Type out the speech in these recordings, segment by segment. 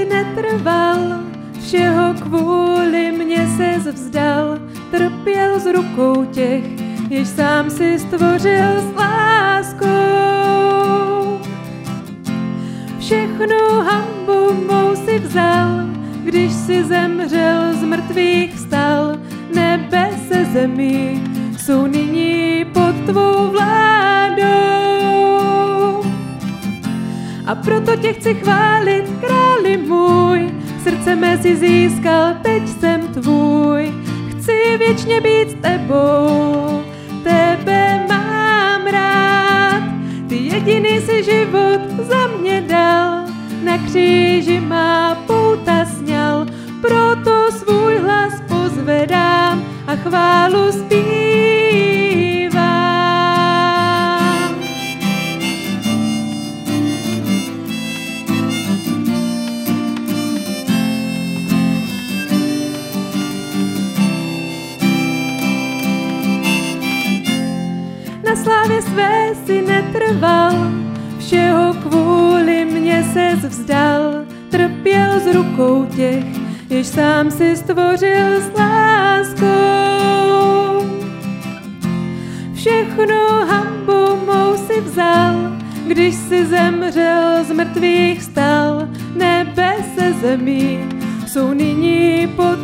Si netrval, všeho kvůli mě se vzdal, trpěl s rukou těch, jež sám si stvořil s láskou. Všechnu hambu mou si vzal, když si zemřel, z mrtvých stal, nebe se zemí jsou nyní pod tvou vládou. A proto tě chci chválit, králi můj, srdce mé si získal, teď jsem tvůj. Chci věčně být s tebou,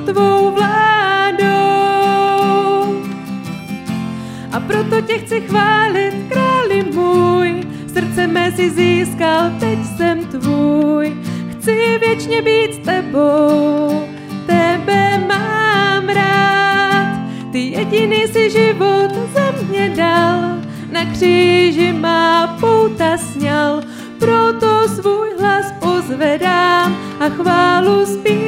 tvou vládou. A proto tě chci chválit, králi můj, srdce mé si získal, teď jsem tvůj. Chci věčně být s tebou, tebe mám rád. Ty jediný si život za mě dal, na kříži má pouta sněl, proto svůj hlas pozvedám a chválu zpívám.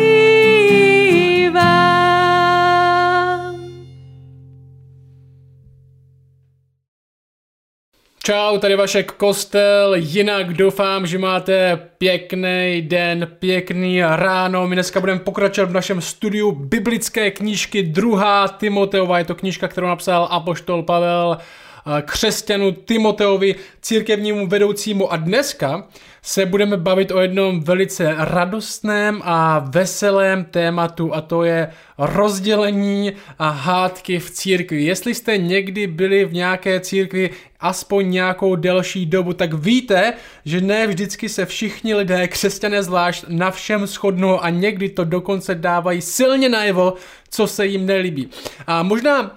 Čau, tady Vašek Kostel, jinak doufám, že máte pěkný den, pěkný ráno. My dneska budeme pokračovat v našem studiu biblické knížky druhá Timoteova. Je to knížka, kterou napsal Apoštol Pavel křesťanu Timoteovi, církevnímu vedoucímu a dneska se budeme bavit o jednom velice radostném a veselém tématu a to je rozdělení a hádky v církvi. Jestli jste někdy byli v nějaké církvi aspoň nějakou delší dobu, tak víte, že ne vždycky se všichni lidé, křesťané zvlášť, na všem shodnou a někdy to dokonce dávají silně najevo, co se jim nelíbí. A možná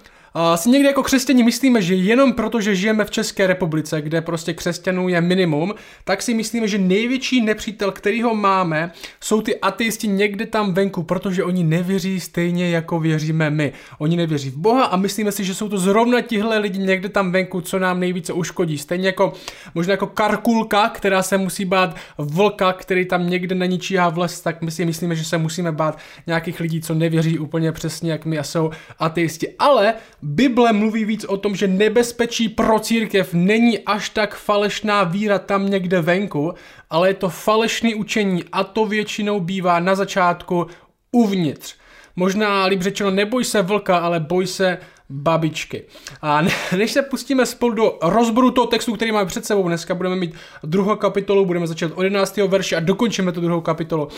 si někdy jako křesťani myslíme, že jenom proto, že žijeme v České republice, kde prostě křesťanů je minimum, tak si myslíme, že největší nepřítel, kterýho máme, jsou ty ateisti někde tam venku, protože oni nevěří stejně jako věříme my. Oni nevěří v Boha a myslíme si, že jsou to zrovna tihle lidi někde tam venku, co nám nejvíce uškodí. Stejně jako možná jako karkulka, která se musí bát vlka, který tam někde na číhá v les, tak my si myslíme, že se musíme bát nějakých lidí, co nevěří úplně přesně jak my a jsou ateisti. Ale Bible mluví víc o tom, že nebezpečí pro církev není až tak falešná víra tam někde venku, ale je to falešný učení a to většinou bývá na začátku uvnitř. Možná líp řečeno, neboj se vlka, ale boj se babičky. A než se pustíme spolu do rozboru toho textu, který máme před sebou, dneska budeme mít druhou kapitolu, budeme začít od 11. verše a dokončíme tu druhou kapitolu. Uh,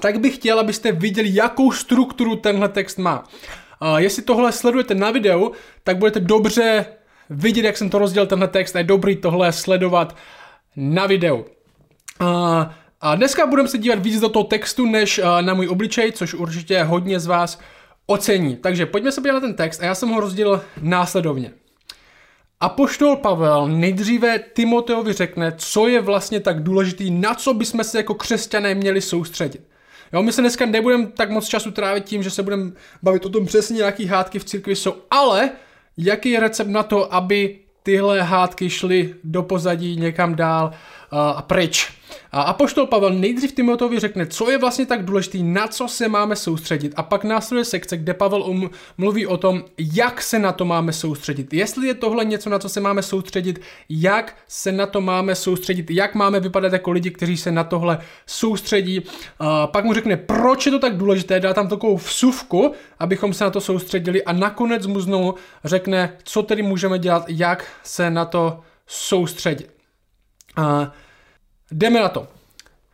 tak bych chtěl, abyste viděli, jakou strukturu tenhle text má. Uh, jestli tohle sledujete na videu, tak budete dobře vidět, jak jsem to rozdělil tenhle text a je dobrý tohle sledovat na videu. Uh, a dneska budeme se dívat víc do toho textu, než na můj obličej, což určitě hodně z vás ocení. Takže pojďme se podívat na ten text a já jsem ho rozdělil následovně. Apoštol Pavel nejdříve Timoteovi řekne, co je vlastně tak důležitý, na co bychom se jako křesťané měli soustředit. Jo, my se dneska nebudeme tak moc času trávit tím, že se budeme bavit o tom přesně, jaký hádky v církvi jsou, ale jaký je recept na to, aby tyhle hádky šly do pozadí někam dál a pryč. A Apoštol Pavel nejdřív Timotovi řekne, co je vlastně tak důležitý, na co se máme soustředit. A pak následuje sekce, kde Pavel um, mluví o tom, jak se na to máme soustředit. Jestli je tohle něco, na co se máme soustředit, jak se na to máme soustředit, jak máme vypadat jako lidi, kteří se na tohle soustředí. A pak mu řekne, proč je to tak důležité, dá tam takovou vsuvku, abychom se na to soustředili a nakonec mu znovu řekne, co tedy můžeme dělat, jak se na to soustředit. A jdeme na to.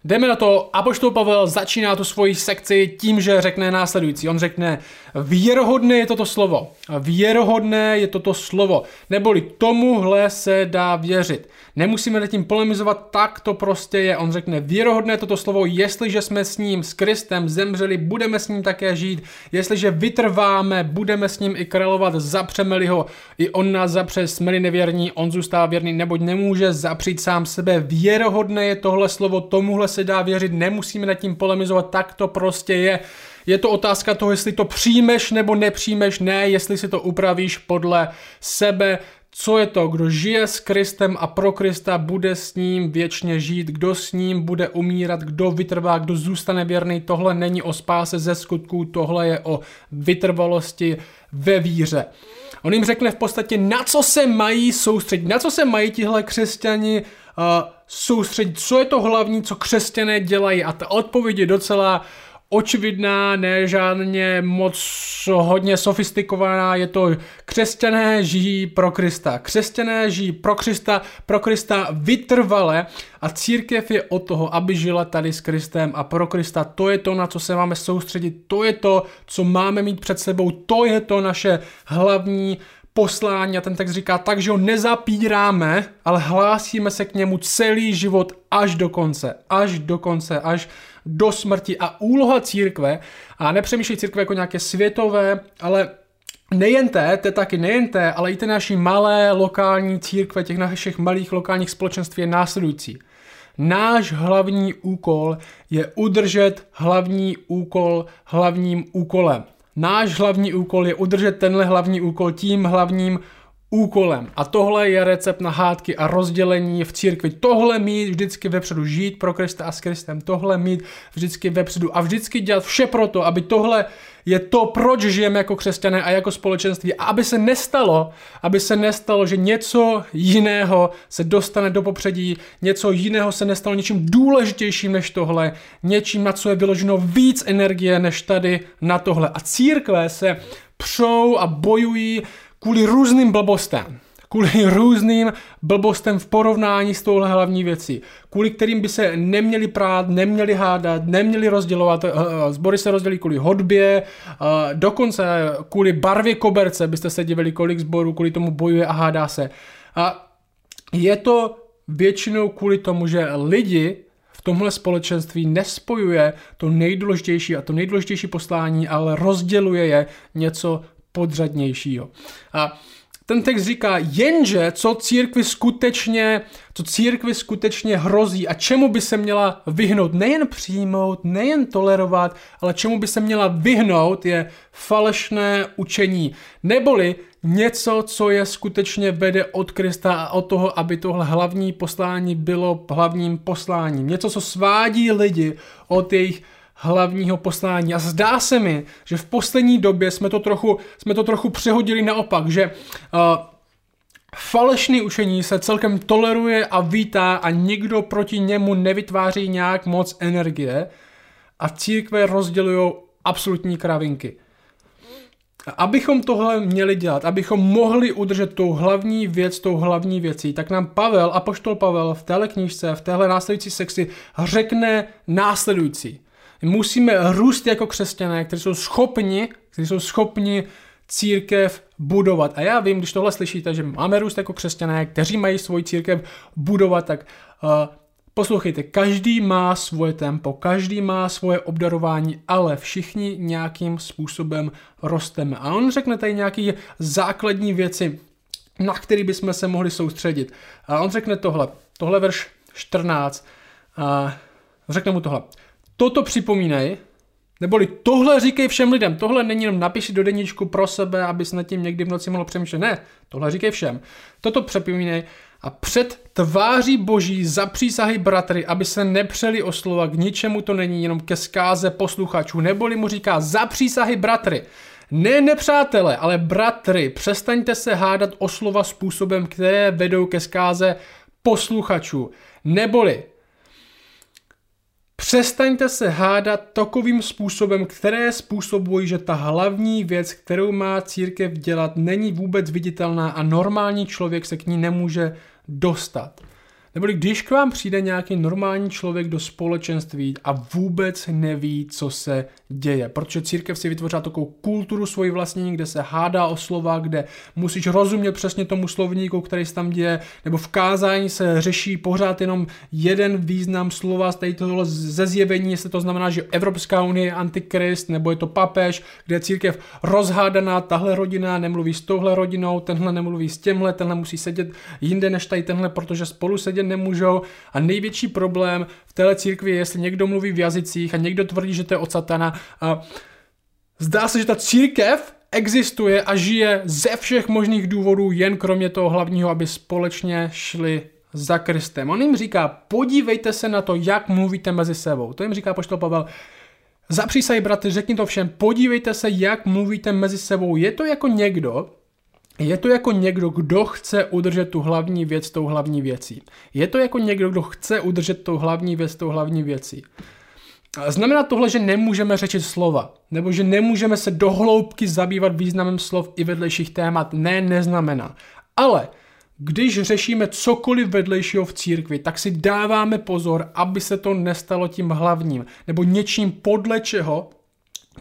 Jdeme na to, Apoštol Pavel začíná tu svoji sekci tím, že řekne následující. On řekne, věrohodné je toto slovo. Věrohodné je toto slovo. Neboli tomuhle se dá věřit. Nemusíme nad tím polemizovat, tak to prostě je. On řekne, věrohodné toto slovo, jestliže jsme s ním, s Kristem zemřeli, budeme s ním také žít. Jestliže vytrváme, budeme s ním i královat, zapřeme ho. I on nás zapře, jsme nevěrní, on zůstává věrný, neboť nemůže zapřít sám sebe. Věrohodné je tohle slovo, tomuhle se dá věřit, nemusíme nad tím polemizovat, tak to prostě je. Je to otázka toho, jestli to přijmeš nebo nepřijmeš, ne, jestli si to upravíš podle sebe, co je to, kdo žije s Kristem a pro Krista bude s ním věčně žít, kdo s ním bude umírat, kdo vytrvá, kdo zůstane věrný, tohle není o spáse ze skutků, tohle je o vytrvalosti ve víře. On jim řekne v podstatě, na co se mají soustředit, na co se mají tihle křesťani uh, soustředit, co je to hlavní, co křesťané dělají? A ta odpověď je docela očividná, ne žádně moc hodně sofistikovaná, je to křesťané žijí pro Krista. Křesťané žijí pro Krista, pro Krista vytrvale. A církev je o toho, aby žila tady s Kristem a pro Krista. To je to, na co se máme soustředit, to je to, co máme mít před sebou, to je to naše hlavní poslání a ten text říká tak, že ho nezapíráme, ale hlásíme se k němu celý život až do konce, až do konce, až do smrti a úloha církve a nepřemýšlej církve jako nějaké světové, ale nejen té, to taky nejen té, ale i ty naší malé lokální církve, těch našich malých lokálních společenství je následující. Náš hlavní úkol je udržet hlavní úkol hlavním úkolem. Náš hlavní úkol je udržet tenhle hlavní úkol tím hlavním úkolem. A tohle je recept na hádky a rozdělení v církvi. Tohle mít vždycky vepředu, žít pro Krista a s Kristem. Tohle mít vždycky vepředu a vždycky dělat vše pro to, aby tohle je to, proč žijeme jako křesťané a jako společenství. A aby se nestalo, aby se nestalo, že něco jiného se dostane do popředí, něco jiného se nestalo něčím důležitějším než tohle, něčím, na co je vyloženo víc energie než tady na tohle. A církve se přou a bojují kvůli různým blbostem. Kvůli různým blbostem v porovnání s touhle hlavní věcí. Kvůli kterým by se neměli prát, neměli hádat, neměli rozdělovat. Zbory se rozdělí kvůli hodbě, dokonce kvůli barvě koberce byste se divili, kolik zborů kvůli tomu bojuje a hádá se. A je to většinou kvůli tomu, že lidi v tomhle společenství nespojuje to nejdůležitější a to nejdůležitější poslání, ale rozděluje je něco podřadnějšího. A ten text říká, jenže co církvi skutečně, co církvi skutečně hrozí a čemu by se měla vyhnout, nejen přijmout, nejen tolerovat, ale čemu by se měla vyhnout je falešné učení, neboli něco, co je skutečně vede od Krista a od toho, aby tohle hlavní poslání bylo hlavním posláním. Něco, co svádí lidi od jejich hlavního poslání. A zdá se mi, že v poslední době jsme to trochu, jsme to trochu přehodili naopak, že uh, falešný učení se celkem toleruje a vítá a nikdo proti němu nevytváří nějak moc energie a církve rozdělují absolutní kravinky. Abychom tohle měli dělat, abychom mohli udržet tou hlavní věc, tou hlavní věcí, tak nám Pavel, apoštol Pavel v téhle knížce, v téhle následující sekci řekne následující. Musíme růst jako křesťané, kteří jsou schopni, kteří jsou schopni církev budovat. A já vím, když tohle slyšíte, že máme růst jako křesťané, kteří mají svoji církev budovat, tak uh, poslouchejte, každý má svoje tempo, každý má svoje obdarování, ale všichni nějakým způsobem rosteme. A on řekne tady nějaké základní věci, na které bychom se mohli soustředit. A on řekne tohle, tohle verš 14, a řekne mu tohle. Toto připomínej, neboli tohle říkej všem lidem, tohle není jenom napiši do deníčku pro sebe, abys nad tím někdy v noci mohl přemýšlet. Ne, tohle říkej všem. Toto připomínej a před tváří boží zapřísahy bratry, aby se nepřeli o slova, k ničemu to není, jenom ke zkáze posluchačů. Neboli mu říká zapřísahy bratry. Ne nepřátelé, ale bratry, přestaňte se hádat o slova způsobem, které vedou ke zkáze posluchačů. Neboli Přestaňte se hádat takovým způsobem, které způsobují, že ta hlavní věc, kterou má církev dělat, není vůbec viditelná a normální člověk se k ní nemůže dostat. Neboli když k vám přijde nějaký normální člověk do společenství a vůbec neví, co se děje, protože církev si vytvořila takovou kulturu svoji vlastní, kde se hádá o slova, kde musíš rozumět přesně tomu slovníku, který se tam děje, nebo v kázání se řeší pořád jenom jeden význam slova z tohle ze zjevení, jestli to znamená, že Evropská unie je antikrist, nebo je to papež, kde je církev rozhádaná, tahle rodina nemluví s touhle rodinou, tenhle nemluví s těmhle, tenhle musí sedět jinde než tady tenhle, protože spolu sedět nemůžou. A největší problém v téhle církvi je, jestli někdo mluví v jazycích a někdo tvrdí, že to je od satana. A zdá se, že ta církev existuje a žije ze všech možných důvodů, jen kromě toho hlavního, aby společně šli za Kristem. On jim říká, podívejte se na to, jak mluvíte mezi sebou. To jim říká poštol Pavel. Zapřísají, bratři, řekni to všem, podívejte se, jak mluvíte mezi sebou. Je to jako někdo, je to jako někdo, kdo chce udržet tu hlavní věc tou hlavní věcí. Je to jako někdo, kdo chce udržet tu hlavní věc tou hlavní věcí. Znamená tohle, že nemůžeme řečit slova, nebo že nemůžeme se dohloubky zabývat významem slov i vedlejších témat. Ne, neznamená. Ale když řešíme cokoliv vedlejšího v církvi, tak si dáváme pozor, aby se to nestalo tím hlavním, nebo něčím podle čeho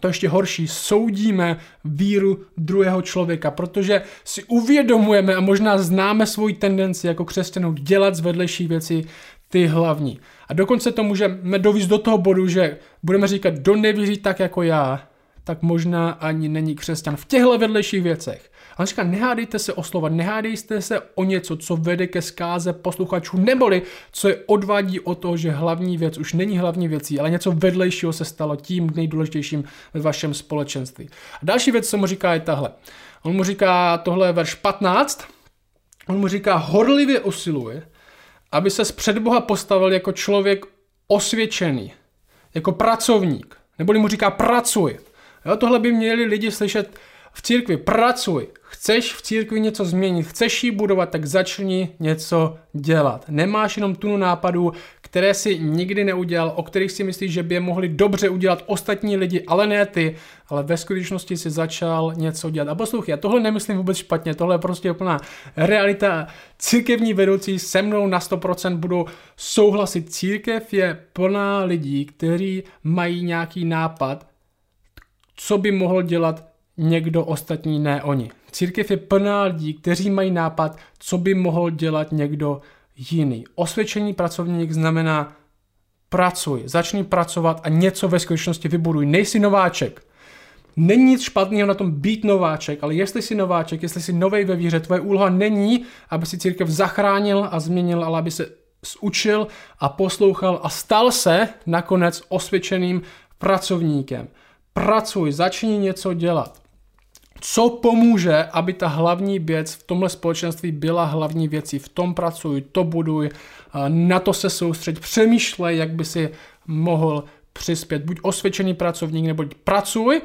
to ještě horší, soudíme víru druhého člověka, protože si uvědomujeme a možná známe svoji tendenci jako křesťanů dělat z vedlejší věci ty hlavní. A dokonce to můžeme dovízt do toho bodu, že budeme říkat, kdo nevěří tak jako já, tak možná ani není křesťan v těchto vedlejších věcech. A on říká, nehádejte se o slova, nehádejte se o něco, co vede ke zkáze posluchačů, neboli co je odvádí o to, že hlavní věc už není hlavní věcí, ale něco vedlejšího se stalo tím nejdůležitějším ve vašem společenství. A další věc, co mu říká, je tahle. On mu říká, tohle je verš 15, on mu říká, horlivě usiluje, aby se před Boha postavil jako člověk osvědčený, jako pracovník. Neboli mu říká, pracuj. Jo, tohle by měli lidi slyšet v církvi, pracuj. Chceš v církvi něco změnit, chceš ji budovat, tak začni něco dělat. Nemáš jenom tunu nápadů, které si nikdy neudělal, o kterých si myslíš, že by je mohli dobře udělat ostatní lidi, ale ne ty, ale ve skutečnosti si začal něco dělat. A poslouchej, já tohle nemyslím vůbec špatně, tohle je prostě úplná realita. Církevní vedoucí se mnou na 100% budou souhlasit. Církev je plná lidí, kteří mají nějaký nápad, co by mohl dělat někdo ostatní, ne oni. Církev je plná lidí, kteří mají nápad, co by mohl dělat někdo jiný. Osvědčený pracovník znamená pracuj, začni pracovat a něco ve skutečnosti vybuduj. Nejsi nováček. Není nic špatného na tom být nováček, ale jestli jsi nováček, jestli jsi novej ve víře, tvoje úloha není, aby si církev zachránil a změnil, ale aby se učil a poslouchal a stal se nakonec osvědčeným pracovníkem. Pracuj, začni něco dělat co pomůže, aby ta hlavní věc v tomhle společenství byla hlavní věcí. V tom pracuj, to buduj, na to se soustředit, přemýšlej, jak by si mohl přispět. Buď osvědčený pracovník, nebo pracuj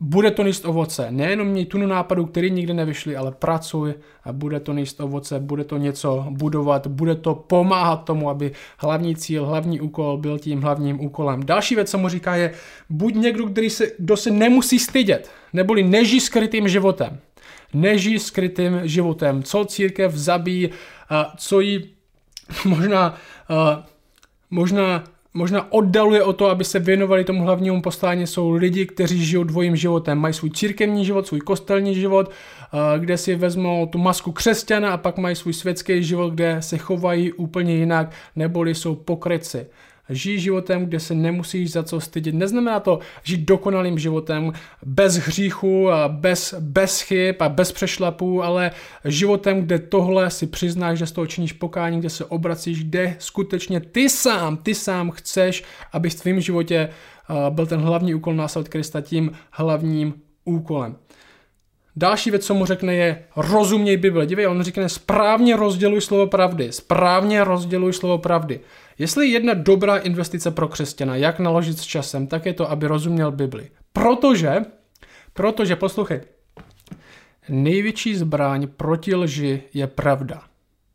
bude to níst ovoce. Nejenom měj tunu nápadů, který nikdy nevyšly, ale pracuj a bude to níst ovoce, bude to něco budovat, bude to pomáhat tomu, aby hlavní cíl, hlavní úkol byl tím hlavním úkolem. Další věc, co mu říká, je buď někdo, který se, kdo se nemusí stydět, neboli neží skrytým životem. Neží skrytým životem. Co církev zabíjí, co jí možná, možná možná oddaluje o to, aby se věnovali tomu hlavnímu poslání, jsou lidi, kteří žijou dvojím životem. Mají svůj církevní život, svůj kostelní život, kde si vezmou tu masku křesťana a pak mají svůj světský život, kde se chovají úplně jinak, neboli jsou pokryci. Žij životem, kde se nemusíš za co stydět. Neznamená to žít dokonalým životem, bez hříchu, bez, bez chyb a bez přešlapů, ale životem, kde tohle si přiznáš, že z toho činíš pokání, kde se obracíš, kde skutečně ty sám, ty sám chceš, aby v tvém životě byl ten hlavní úkol následovat Krista tím hlavním úkolem. Další věc, co mu řekne, je rozuměj Bible. Dívej, on řekne správně rozděluj slovo pravdy. Správně rozděluj slovo pravdy. Jestli jedna dobrá investice pro křesťana, jak naložit s časem, tak je to, aby rozuměl Bibli. Protože, protože, poslouchej, největší zbraň proti lži je pravda.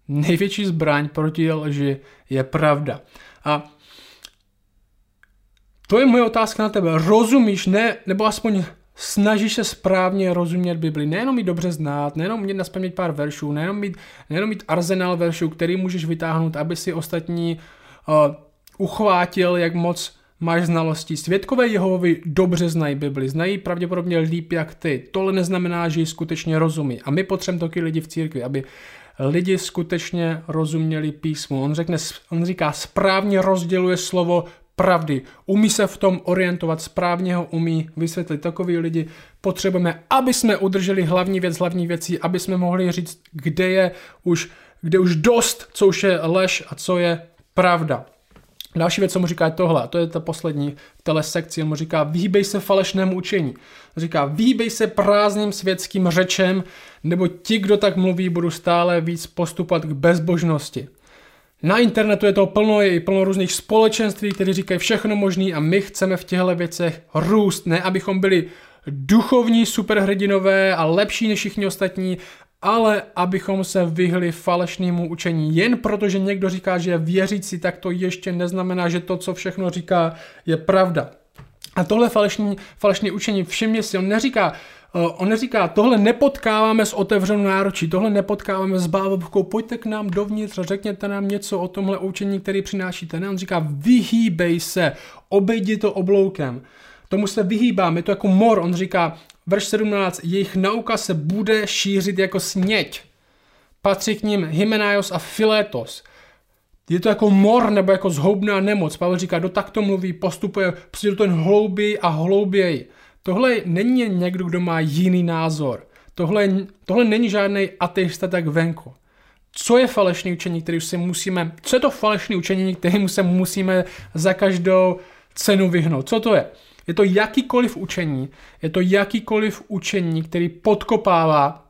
Největší zbraň proti lži je pravda. A to je moje otázka na tebe. Rozumíš, ne, nebo aspoň snažíš se správně rozumět Bibli, nejenom mít dobře znát, nejenom mít naspamět pár veršů, nejenom mít, nejenom mít arzenál veršů, který můžeš vytáhnout, aby si ostatní uh, uchvátil, jak moc máš znalosti. Světkové Jehovovi dobře znají Bibli, znají pravděpodobně líp jak ty. Tohle neznamená, že ji skutečně rozumí. A my potřebujeme taky lidi v církvi, aby lidi skutečně rozuměli písmu. On, řekne, on říká, správně rozděluje slovo pravdy. Umí se v tom orientovat, správně ho umí vysvětlit. Takový lidi potřebujeme, aby jsme udrželi hlavní věc hlavní věcí, aby jsme mohli říct, kde je už, kde už dost, co už je lež a co je pravda. Další věc, co mu říká, je tohle, a to je ta poslední v téhle sekci, on mu říká, vyhýbej se falešnému učení. On říká, vyhýbej se prázdným světským řečem, nebo ti, kdo tak mluví, budou stále víc postupovat k bezbožnosti. Na internetu je to plno, je i plno různých společenství, které říkají všechno možný a my chceme v těchto věcech růst, ne abychom byli duchovní superhrdinové a lepší než všichni ostatní, ale abychom se vyhli falešnému učení. Jen protože někdo říká, že je věřící, tak to ještě neznamená, že to, co všechno říká, je pravda. A tohle falešní, falešné učení, všimně si, on neříká, uh, on neříká, tohle nepotkáváme s otevřenou náročí, tohle nepotkáváme s bávovkou, pojďte k nám dovnitř, řekněte nám něco o tomhle učení, který přinášíte. Ne, on říká, vyhýbej se, obejdi to obloukem. Tomu se vyhýbám, je to jako mor, on říká, verš 17, jejich nauka se bude šířit jako sněť. Patří k ním Hymenaios a Filetos. Je to jako mor nebo jako zhoubná nemoc. Pavel říká, do takto mluví, postupuje, prostě do ten hlouběji a hlouběji. Tohle není někdo, kdo má jiný názor. Tohle, tohle není žádný ateista tak venku. Co je falešné učení, který si musíme, co je to falešné učení, kterému se musíme za každou cenu vyhnout? Co to je? Je to jakýkoliv učení, je to jakýkoliv učení, který podkopává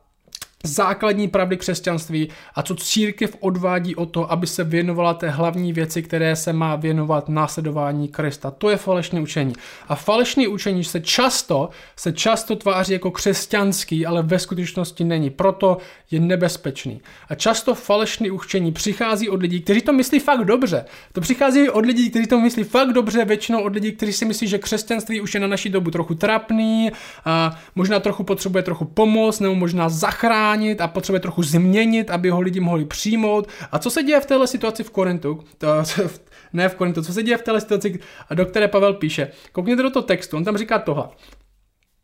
základní pravdy křesťanství a co církev odvádí o to, aby se věnovala té hlavní věci, které se má věnovat následování Krista. To je falešné učení. A falešné učení se často, se často tváří jako křesťanský, ale ve skutečnosti není. Proto je nebezpečný. A často falešné učení přichází od lidí, kteří to myslí fakt dobře. To přichází od lidí, kteří to myslí fakt dobře, většinou od lidí, kteří si myslí, že křesťanství už je na naší dobu trochu trapný, a možná trochu potřebuje trochu pomoc, nebo možná zachránit zachránit a potřebuje trochu změnit, aby ho lidi mohli přijmout. A co se děje v téhle situaci v Korintu? To, ne v Korintu, co se děje v téhle situaci, do které Pavel píše? Koukněte do toho textu, on tam říká tohle.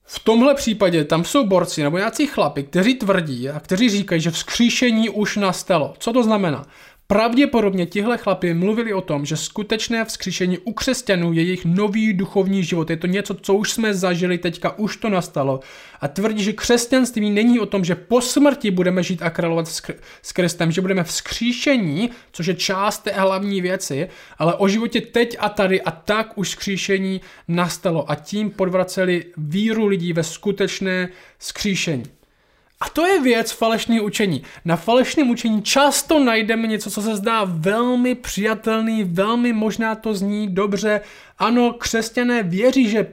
V tomhle případě tam jsou borci nebo nějací chlapi, kteří tvrdí a kteří říkají, že vzkříšení už nastalo. Co to znamená? Pravděpodobně tihle chlapi mluvili o tom, že skutečné vzkříšení u křesťanů je jejich nový duchovní život. Je to něco, co už jsme zažili, teďka už to nastalo. A tvrdí, že křesťanství není o tom, že po smrti budeme žít a královat s Kristem, že budeme vzkříšení, což je část té hlavní věci, ale o životě teď a tady a tak už vzkříšení nastalo a tím podvraceli víru lidí ve skutečné vzkříšení. A to je věc falešné učení. Na falešném učení často najdeme něco, co se zdá velmi přijatelný, velmi možná to zní dobře. Ano, křesťané věří, že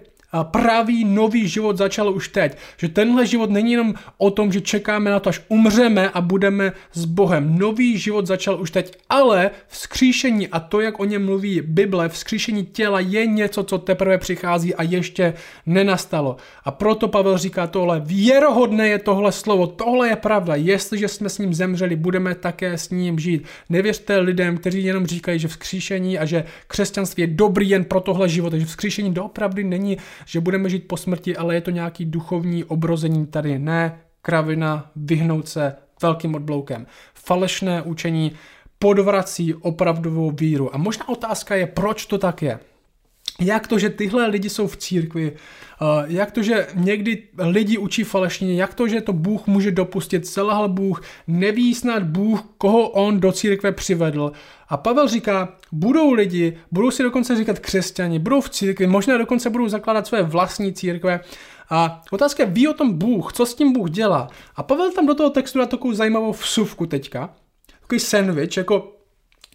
pravý nový život začal už teď. Že tenhle život není jenom o tom, že čekáme na to, až umřeme a budeme s Bohem. Nový život začal už teď, ale vzkříšení a to, jak o něm mluví Bible, vzkříšení těla je něco, co teprve přichází a ještě nenastalo. A proto Pavel říká tohle, věrohodné je tohle slovo, tohle je pravda, jestliže jsme s ním zemřeli, budeme také s ním žít. Nevěřte lidem, kteří jenom říkají, že vzkříšení a že křesťanství je dobrý jen pro tohle život, že vzkříšení doopravdy není že budeme žít po smrti, ale je to nějaký duchovní obrození tady. Ne kravina, vyhnout se velkým odbloukem. Falešné učení podvrací opravdovou víru. A možná otázka je, proč to tak je. Jak to, že tyhle lidi jsou v církvi, eh, jak to, že někdy lidi učí falešně, jak to, že to Bůh může dopustit, selhal Bůh, neví snad Bůh, koho on do církve přivedl. A Pavel říká, budou lidi, budou si dokonce říkat křesťani, budou v církvi, možná dokonce budou zakládat své vlastní církve. A otázka je, ví o tom Bůh, co s tím Bůh dělá. A Pavel tam do toho textu dá takovou zajímavou vsuvku teďka, takový sandwich, jako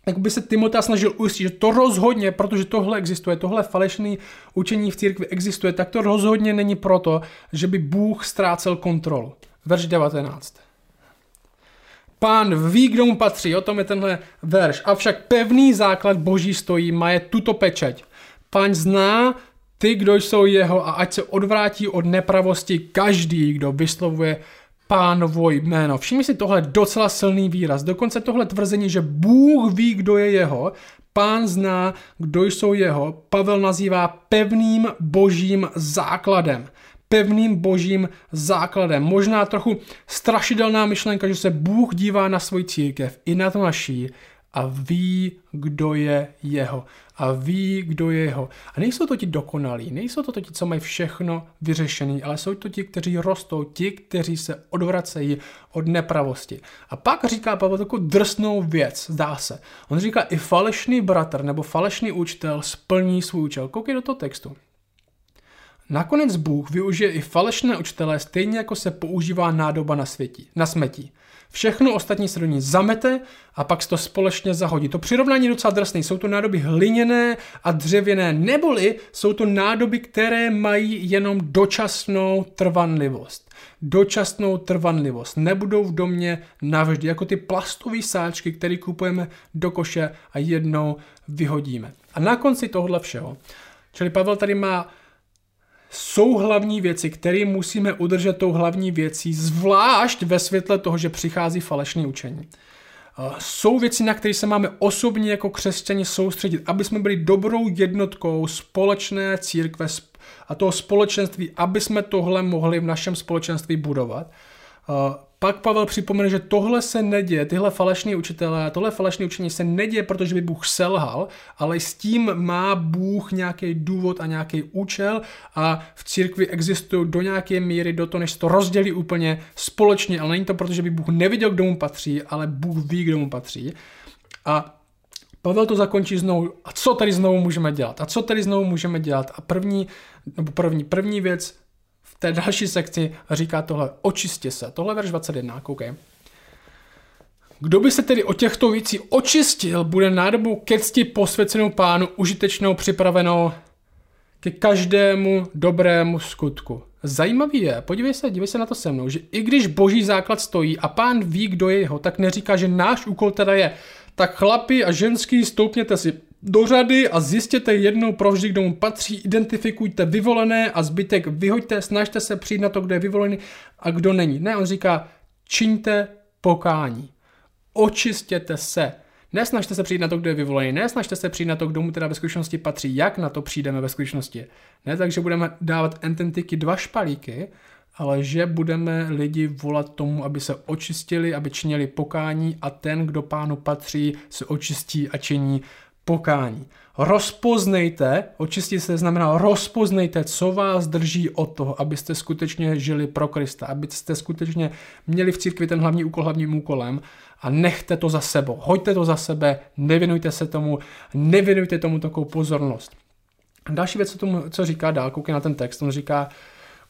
jak by se Timota snažil ujistit, že to rozhodně, protože tohle existuje, tohle falešné učení v církvi existuje, tak to rozhodně není proto, že by Bůh ztrácel kontrolu. Verš 19. Pán ví, kdo mu patří, o tom je tenhle verš. Avšak pevný základ boží stojí, má je tuto pečeť. Pán zná ty, kdo jsou jeho a ať se odvrátí od nepravosti každý, kdo vyslovuje pánovo jméno. Všimni si tohle docela silný výraz. Dokonce tohle tvrzení, že Bůh ví, kdo je jeho, pán zná, kdo jsou jeho, Pavel nazývá pevným božím základem pevným božím základem. Možná trochu strašidelná myšlenka, že se Bůh dívá na svůj církev i na to naší a ví, kdo je jeho. A ví, kdo je jeho. A nejsou to ti dokonalí, nejsou to ti, co mají všechno vyřešený, ale jsou to ti, kteří rostou, ti, kteří se odvracejí od nepravosti. A pak říká Pavel takovou drsnou věc, zdá se. On říká, i falešný bratr nebo falešný učitel splní svůj účel. Koukej do toho textu. Nakonec Bůh využije i falešné učitelé stejně jako se používá nádoba na, světí, na smetí. Všechno ostatní se do ní zamete a pak se to společně zahodí. To přirovnání je docela drsné. Jsou to nádoby hliněné a dřevěné, neboli jsou to nádoby, které mají jenom dočasnou trvanlivost. Dočasnou trvanlivost. Nebudou v domě navždy, jako ty plastové sáčky, které kupujeme do koše a jednou vyhodíme. A na konci tohle všeho, čili Pavel tady má jsou hlavní věci, které musíme udržet tou hlavní věcí, zvlášť ve světle toho, že přichází falešné učení. Jsou věci, na které se máme osobně jako křesťani soustředit, aby jsme byli dobrou jednotkou společné církve a toho společenství, aby jsme tohle mohli v našem společenství budovat pak Pavel připomene, že tohle se neděje, tyhle falešní učitelé, tohle falešné učení se neděje, protože by Bůh selhal, ale s tím má Bůh nějaký důvod a nějaký účel a v církvi existují do nějaké míry do toho, než to rozdělí úplně společně, ale není to proto, že by Bůh neviděl, kdo mu patří, ale Bůh ví, kdo mu patří. A Pavel to zakončí znovu. A co tady znovu můžeme dělat? A co tady znovu můžeme dělat? A první, nebo první, první věc, té další sekci říká tohle, očistě se. Tohle verš 21, koukej. Kdo by se tedy o těchto věcí očistil, bude nádobu ke cti posvěcenou pánu užitečnou připravenou ke každému dobrému skutku. Zajímavý je, podívej se, dívej se na to se mnou, že i když boží základ stojí a pán ví, kdo je jeho, tak neříká, že náš úkol teda je, tak chlapi a ženský stoupněte si do řady a zjistěte jednou provždy, kdo mu patří, identifikujte vyvolené a zbytek vyhoďte, snažte se přijít na to, kdo je vyvolený a kdo není. Ne, on říká, čiňte pokání, očistěte se, Nesnažte se přijít na to, kdo je vyvolený, nesnažte se přijít na to, kdo mu teda ve skutečnosti patří, jak na to přijdeme ve skutečnosti. Ne takže budeme dávat ententiky dva špalíky, ale že budeme lidi volat tomu, aby se očistili, aby činili pokání a ten, kdo pánu patří, se očistí a činí pokání. Rozpoznejte, očistit se znamená rozpoznejte, co vás drží od toho, abyste skutečně žili pro Krista, abyste skutečně měli v církvi ten hlavní úkol hlavním úkolem a nechte to za sebou. Hoďte to za sebe, nevěnujte se tomu, nevěnujte tomu takovou pozornost. Další věc, co, tomu, co říká dál, koukej na ten text, on říká,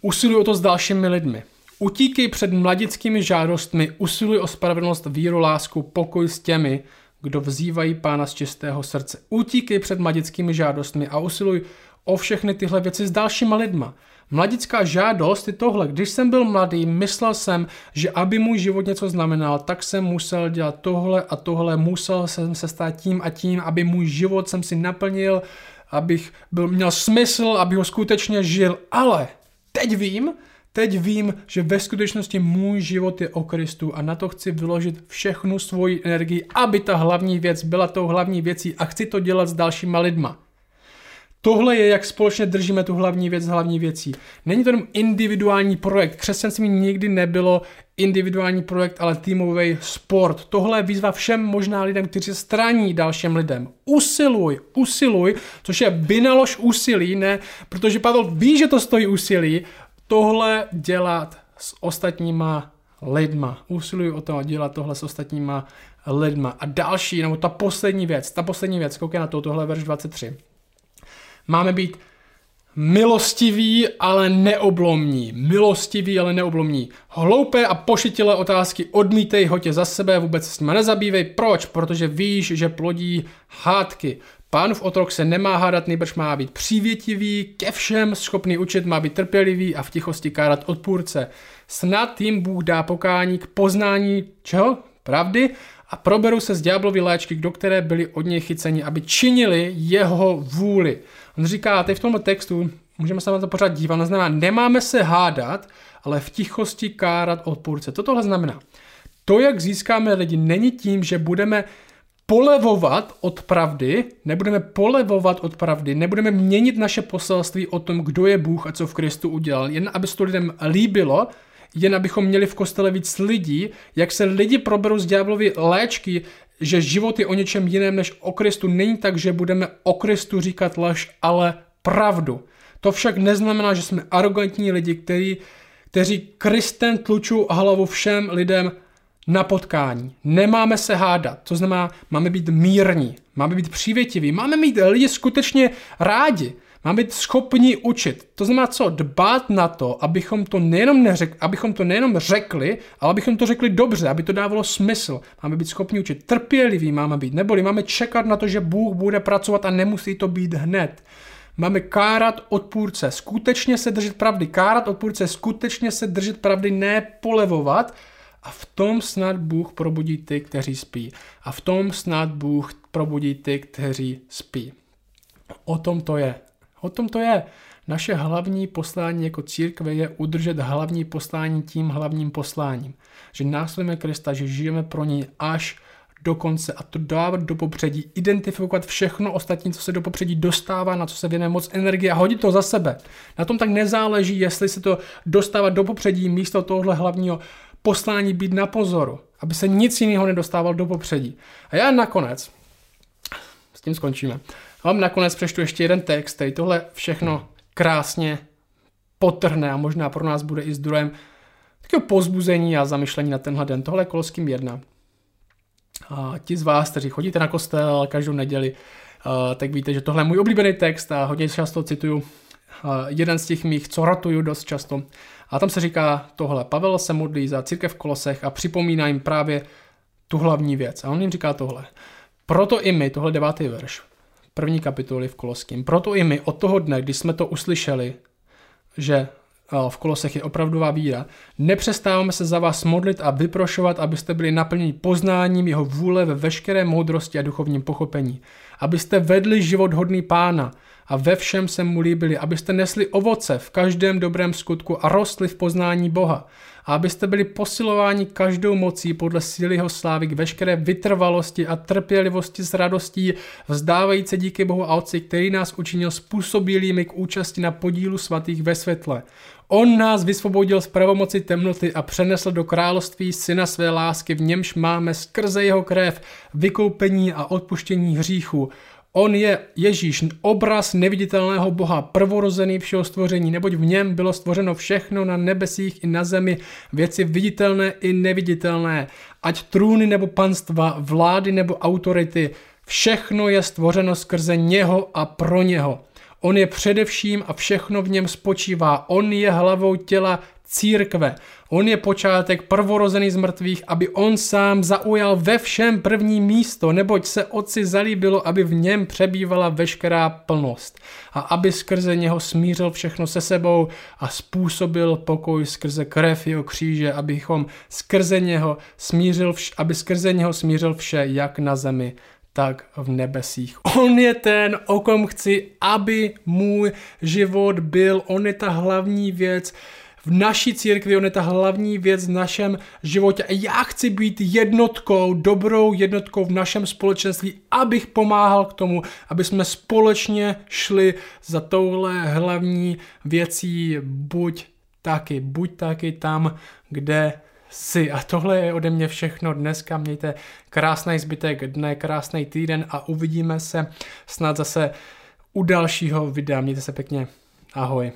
usiluj o to s dalšími lidmi. Utíkej před mladickými žádostmi, usiluj o spravedlnost, víru, lásku, pokoj s těmi, kdo vzývají pána z čistého srdce. Utíkej před mladickými žádostmi a usiluj o všechny tyhle věci s dalšíma lidma. Mladická žádost je tohle. Když jsem byl mladý, myslel jsem, že aby můj život něco znamenal, tak jsem musel dělat tohle a tohle, musel jsem se stát tím a tím, aby můj život jsem si naplnil, abych byl, měl smysl, aby ho skutečně žil. Ale teď vím, Teď vím, že ve skutečnosti můj život je o Kristu a na to chci vyložit všechnu svoji energii, aby ta hlavní věc byla tou hlavní věcí a chci to dělat s dalšíma lidma. Tohle je, jak společně držíme tu hlavní věc hlavní věcí. Není to jenom individuální projekt. Křesťanství nikdy nebylo individuální projekt, ale týmový sport. Tohle je výzva všem možná lidem, kteří se straní dalším lidem. Usiluj, usiluj, což je vynalož úsilí, ne, protože Pavel ví, že to stojí úsilí, tohle dělat s ostatníma lidma. Usiluji o to dělat tohle s ostatníma lidma. A další, nebo ta poslední věc, ta poslední věc, koukej na to, tohle verš 23. Máme být milostiví, ale neoblomní. Milostiví, ale neoblomní. Hloupé a pošetilé otázky odmítej, je za sebe, vůbec s nimi nezabývej. Proč? Protože víš, že plodí hádky. Pánův otrok se nemá hádat, nejbrž má být přívětivý, ke všem schopný učit, má být trpělivý a v tichosti kárat odpůrce. Snad jim Bůh dá pokání k poznání čeho? Pravdy a proberou se z ďáblovy léčky, do které byli od něj chyceni, aby činili jeho vůli. On říká, teď v tomto textu, můžeme se na to pořád dívat, no znamená, nemáme se hádat, ale v tichosti kárat odpůrce. Co tohle znamená? To, jak získáme lidi, není tím, že budeme polevovat od pravdy, nebudeme polevovat od pravdy, nebudeme měnit naše poselství o tom, kdo je Bůh a co v Kristu udělal, jen aby se to lidem líbilo, jen abychom měli v kostele víc lidí, jak se lidi proberou z ďáblovy léčky, že život je o něčem jiném než o Kristu. Není tak, že budeme o Kristu říkat lež, ale pravdu. To však neznamená, že jsme arrogantní lidi, který, kteří Kristem tlučou hlavu všem lidem na potkání. Nemáme se hádat, to znamená, máme být mírní, máme být přívětiví, máme mít lidi skutečně rádi, máme být schopni učit. To znamená co? Dbát na to, abychom to nejenom, neřek, abychom to nejenom řekli, ale abychom to řekli dobře, aby to dávalo smysl. Máme být schopni učit. Trpěliví máme být, neboli máme čekat na to, že Bůh bude pracovat a nemusí to být hned. Máme kárat odpůrce, skutečně se držet pravdy. Kárat odpůrce, skutečně se držet pravdy, ne polevovat, a v tom snad Bůh probudí ty, kteří spí. A v tom snad Bůh probudí ty, kteří spí. O tom to je. O tom to je. Naše hlavní poslání jako církve je udržet hlavní poslání tím hlavním posláním. Že následujeme Krista, že žijeme pro něj až do konce a to dávat do popředí, identifikovat všechno ostatní, co se do popředí dostává, na co se věnuje moc energie a hodit to za sebe. Na tom tak nezáleží, jestli se to dostává do popředí místo tohle hlavního poslání být na pozoru, aby se nic jiného nedostával do popředí. A já nakonec, s tím skončíme, vám nakonec přečtu ještě jeden text, který tohle všechno krásně potrhne a možná pro nás bude i zdrojem takového pozbuzení a zamyšlení na tenhle den. Tohle je Kolským 1. A ti z vás, kteří chodíte na kostel každou neděli, tak víte, že tohle je můj oblíbený text a hodně často cituju jeden z těch mých, co ratuju dost často. A tam se říká tohle. Pavel se modlí za církev v Kolosech a připomíná jim právě tu hlavní věc. A on jim říká tohle. Proto i my, tohle devátý verš, první kapitoly v Koloským, proto i my od toho dne, kdy jsme to uslyšeli, že v Kolosech je opravdová víra, nepřestáváme se za vás modlit a vyprošovat, abyste byli naplněni poznáním jeho vůle ve veškeré moudrosti a duchovním pochopení. Abyste vedli život hodný pána, a ve všem se mu líbili, abyste nesli ovoce v každém dobrém skutku a rostli v poznání Boha, a abyste byli posilováni každou mocí podle síly jeho slávy k veškeré vytrvalosti a trpělivosti s radostí, vzdávající díky Bohu a Otci, který nás učinil způsobilými k účasti na podílu svatých ve světle. On nás vysvobodil z pravomoci temnoty a přenesl do království syna své lásky, v němž máme skrze jeho krev vykoupení a odpuštění hříchů. On je Ježíš, obraz neviditelného Boha, prvorozený všeho stvoření, neboť v něm bylo stvořeno všechno na nebesích i na zemi, věci viditelné i neviditelné, ať trůny nebo panstva, vlády nebo autority, všechno je stvořeno skrze něho a pro něho. On je především a všechno v něm spočívá. On je hlavou těla církve. On je počátek prvorozený z mrtvých, aby on sám zaujal ve všem první místo, neboť se otci zalíbilo, aby v něm přebývala veškerá plnost a aby skrze něho smířil všechno se sebou a způsobil pokoj skrze krev jeho kříže, abychom skrze něho smířil, vš- aby skrze něho smířil vše, jak na zemi, tak v nebesích. On je ten, o kom chci, aby můj život byl. On je ta hlavní věc, v naší církvi, on je ta hlavní věc v našem životě. Já chci být jednotkou, dobrou jednotkou v našem společenství, abych pomáhal k tomu, aby jsme společně šli za touhle hlavní věcí, buď taky, buď taky tam, kde si. A tohle je ode mě všechno dneska. Mějte krásný zbytek dne, krásný týden a uvidíme se snad zase u dalšího videa. Mějte se pěkně. Ahoj.